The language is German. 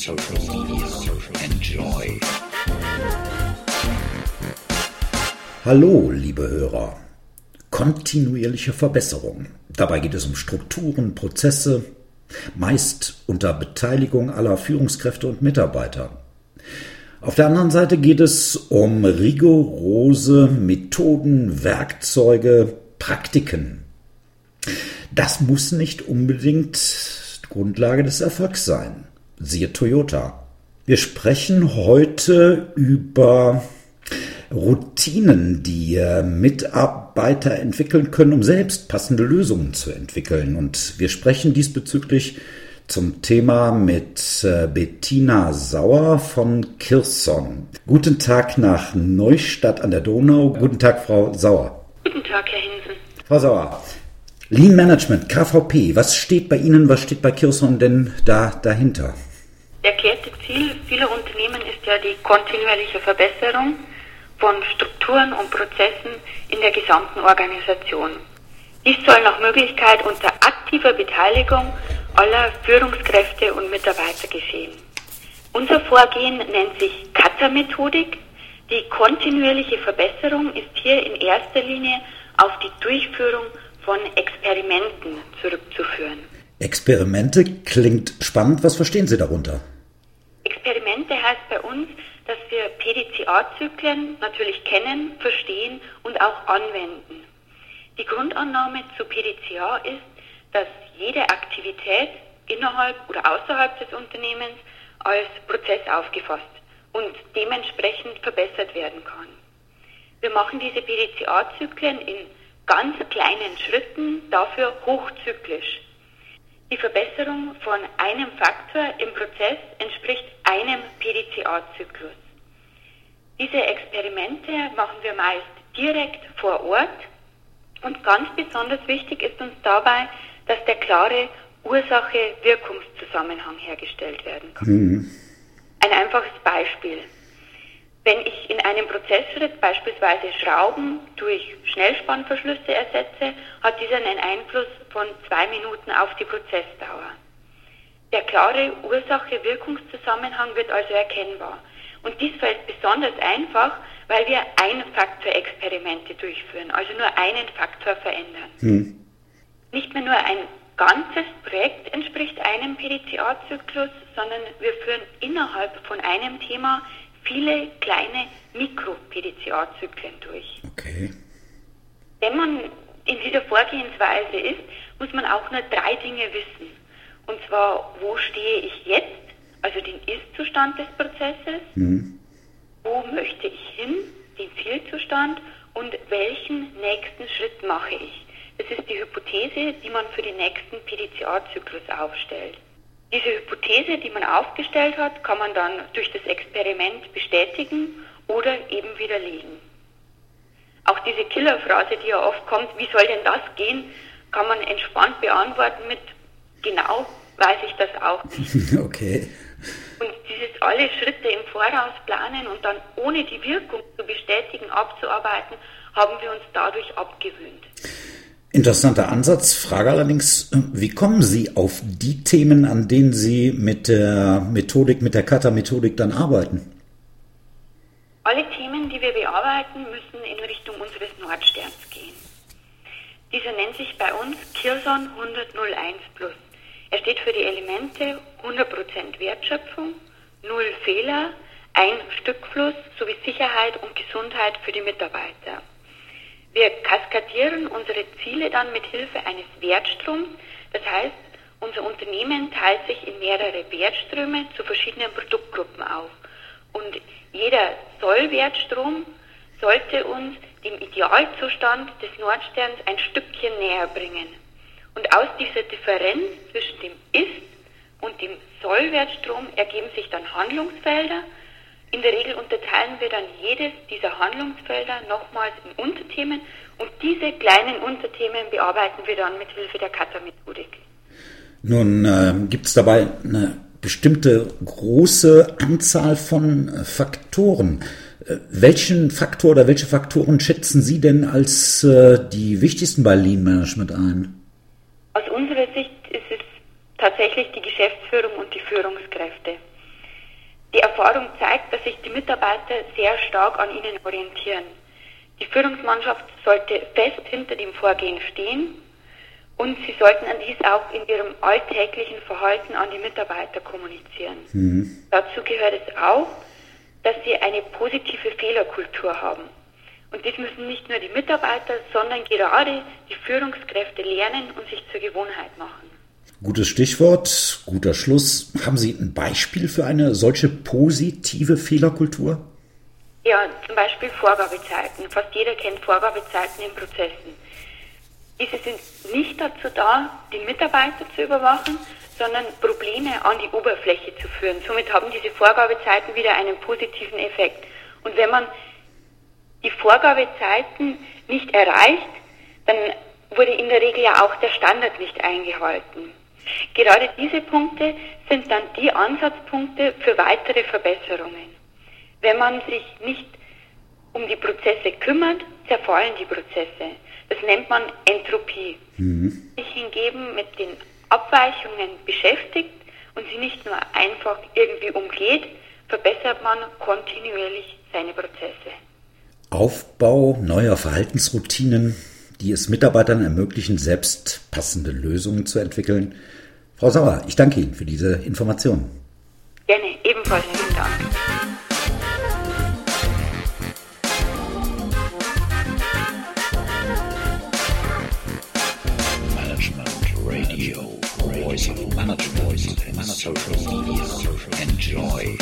social media. Enjoy. Hallo, liebe Hörer. Kontinuierliche Verbesserung. Dabei geht es um Strukturen, Prozesse, meist unter Beteiligung aller Führungskräfte und Mitarbeiter. Auf der anderen Seite geht es um rigorose Methoden, Werkzeuge, Praktiken. Das muss nicht unbedingt Grundlage des Erfolgs sein. Siehe Toyota. Wir sprechen heute über Routinen, die äh, Mitarbeiter entwickeln können, um selbst passende Lösungen zu entwickeln. Und wir sprechen diesbezüglich zum Thema mit äh, Bettina Sauer von Kirson. Guten Tag nach Neustadt an der Donau. Guten Tag, Frau Sauer. Guten Tag, Herr Hinsen. Frau Sauer, Lean Management, KVP, was steht bei Ihnen, was steht bei Kirson denn da dahinter? Erklärte Ziel vieler Unternehmen ist ja die kontinuierliche Verbesserung von Strukturen und Prozessen in der gesamten Organisation. Dies soll nach Möglichkeit unter aktiver Beteiligung aller Führungskräfte und Mitarbeiter geschehen. Unser Vorgehen nennt sich Kata-Methodik. Die kontinuierliche Verbesserung ist hier in erster Linie auf die Durchführung von Experimenten zurückzuführen. Experimente klingt spannend. Was verstehen Sie darunter? Heißt bei uns, dass wir PDCA-Zyklen natürlich kennen, verstehen und auch anwenden. Die Grundannahme zu PDCA ist, dass jede Aktivität innerhalb oder außerhalb des Unternehmens als Prozess aufgefasst und dementsprechend verbessert werden kann. Wir machen diese PDCA-Zyklen in ganz kleinen Schritten, dafür hochzyklisch. Die Verbesserung von einem Faktor im Prozess entspricht einem PDCA-Zyklus. Diese Experimente machen wir meist direkt vor Ort und ganz besonders wichtig ist uns dabei, dass der klare Ursache-Wirkungszusammenhang hergestellt werden kann. Mhm. Ein einfaches Beispiel. Wenn ich in einem Prozessschritt beispielsweise Schrauben durch Schnellspannverschlüsse ersetze, hat dieser einen Einfluss von zwei Minuten auf die Prozessdauer. Der klare Ursache-Wirkungszusammenhang wird also erkennbar. Und dies fällt besonders einfach, weil wir Ein-Faktor-Experimente durchführen, also nur einen Faktor verändern. Hm. Nicht mehr nur ein ganzes Projekt entspricht einem PDCA-Zyklus, sondern wir führen innerhalb von einem Thema viele kleine Mikro-PDCA-Zyklen durch. Okay. Wenn man in dieser Vorgehensweise ist, muss man auch nur drei Dinge wissen. Und zwar, wo stehe ich jetzt, also den Ist-Zustand des Prozesses, mhm. wo möchte ich hin, den Zielzustand und welchen nächsten Schritt mache ich. Das ist die Hypothese, die man für den nächsten PDCA-Zyklus aufstellt. Diese Hypothese, die man aufgestellt hat, kann man dann durch das Experiment bestätigen oder eben widerlegen. Auch diese Killerphrase, die ja oft kommt, wie soll denn das gehen, kann man entspannt beantworten mit genau weiß ich das auch nicht. Okay. Und dieses alle Schritte im Voraus planen und dann ohne die Wirkung zu bestätigen, abzuarbeiten, haben wir uns dadurch abgewöhnt. Interessanter Ansatz. Frage allerdings, wie kommen Sie auf die Themen, an denen Sie mit der Methodik, mit der Kata-Methodik dann arbeiten? Alle Themen, die wir bearbeiten, müssen in Richtung unseres Nordsterns gehen. Dieser nennt sich bei uns Kirson 101 Plus. Er steht für die Elemente 100% Wertschöpfung, null Fehler, ein Stückfluss sowie Sicherheit und Gesundheit für die Mitarbeiter. Wir kaskadieren unsere Ziele dann mit Hilfe eines Wertstroms. Das heißt, unser Unternehmen teilt sich in mehrere Wertströme zu verschiedenen Produktgruppen auf. Und jeder Sollwertstrom sollte uns dem Idealzustand des Nordsterns ein Stückchen näher bringen. Und aus dieser Differenz zwischen dem Ist- und dem Sollwertstrom ergeben sich dann Handlungsfelder, in der Regel unterteilen wir dann jedes dieser Handlungsfelder nochmals in Unterthemen und diese kleinen Unterthemen bearbeiten wir dann mit Hilfe der Kata-Methodik. Nun äh, gibt es dabei eine bestimmte große Anzahl von äh, Faktoren. Äh, welchen Faktor oder welche Faktoren schätzen Sie denn als äh, die wichtigsten bei Lean Management ein? Aus unserer Sicht ist es tatsächlich die Geschäftsführung und die Führungskräfte. Die Erfahrung zeigt, dass sich die Mitarbeiter sehr stark an ihnen orientieren. Die Führungsmannschaft sollte fest hinter dem Vorgehen stehen und sie sollten dies auch in ihrem alltäglichen Verhalten an die Mitarbeiter kommunizieren. Mhm. Dazu gehört es auch, dass sie eine positive Fehlerkultur haben. Und das müssen nicht nur die Mitarbeiter, sondern gerade die Führungskräfte lernen und sich zur Gewohnheit machen. Gutes Stichwort, guter Schluss. Haben Sie ein Beispiel für eine solche positive Fehlerkultur? Ja, zum Beispiel Vorgabezeiten. Fast jeder kennt Vorgabezeiten in Prozessen. Diese sind nicht dazu da, die Mitarbeiter zu überwachen, sondern Probleme an die Oberfläche zu führen. Somit haben diese Vorgabezeiten wieder einen positiven Effekt. Und wenn man die Vorgabezeiten nicht erreicht, dann wurde in der Regel ja auch der Standard nicht eingehalten. Gerade diese Punkte sind dann die Ansatzpunkte für weitere Verbesserungen. Wenn man sich nicht um die Prozesse kümmert, zerfallen die Prozesse. Das nennt man Entropie. Mhm. Sich hingegen mit den Abweichungen beschäftigt und sie nicht nur einfach irgendwie umgeht, verbessert man kontinuierlich seine Prozesse. Aufbau neuer Verhaltensroutinen, die es Mitarbeitern ermöglichen, selbst passende Lösungen zu entwickeln. Frau Sauer, ich danke Ihnen für diese Informationen. Gerne, ebenfalls vielen Dank. Management Radio, Voice of Management, Voice of Social Media. social Enjoy.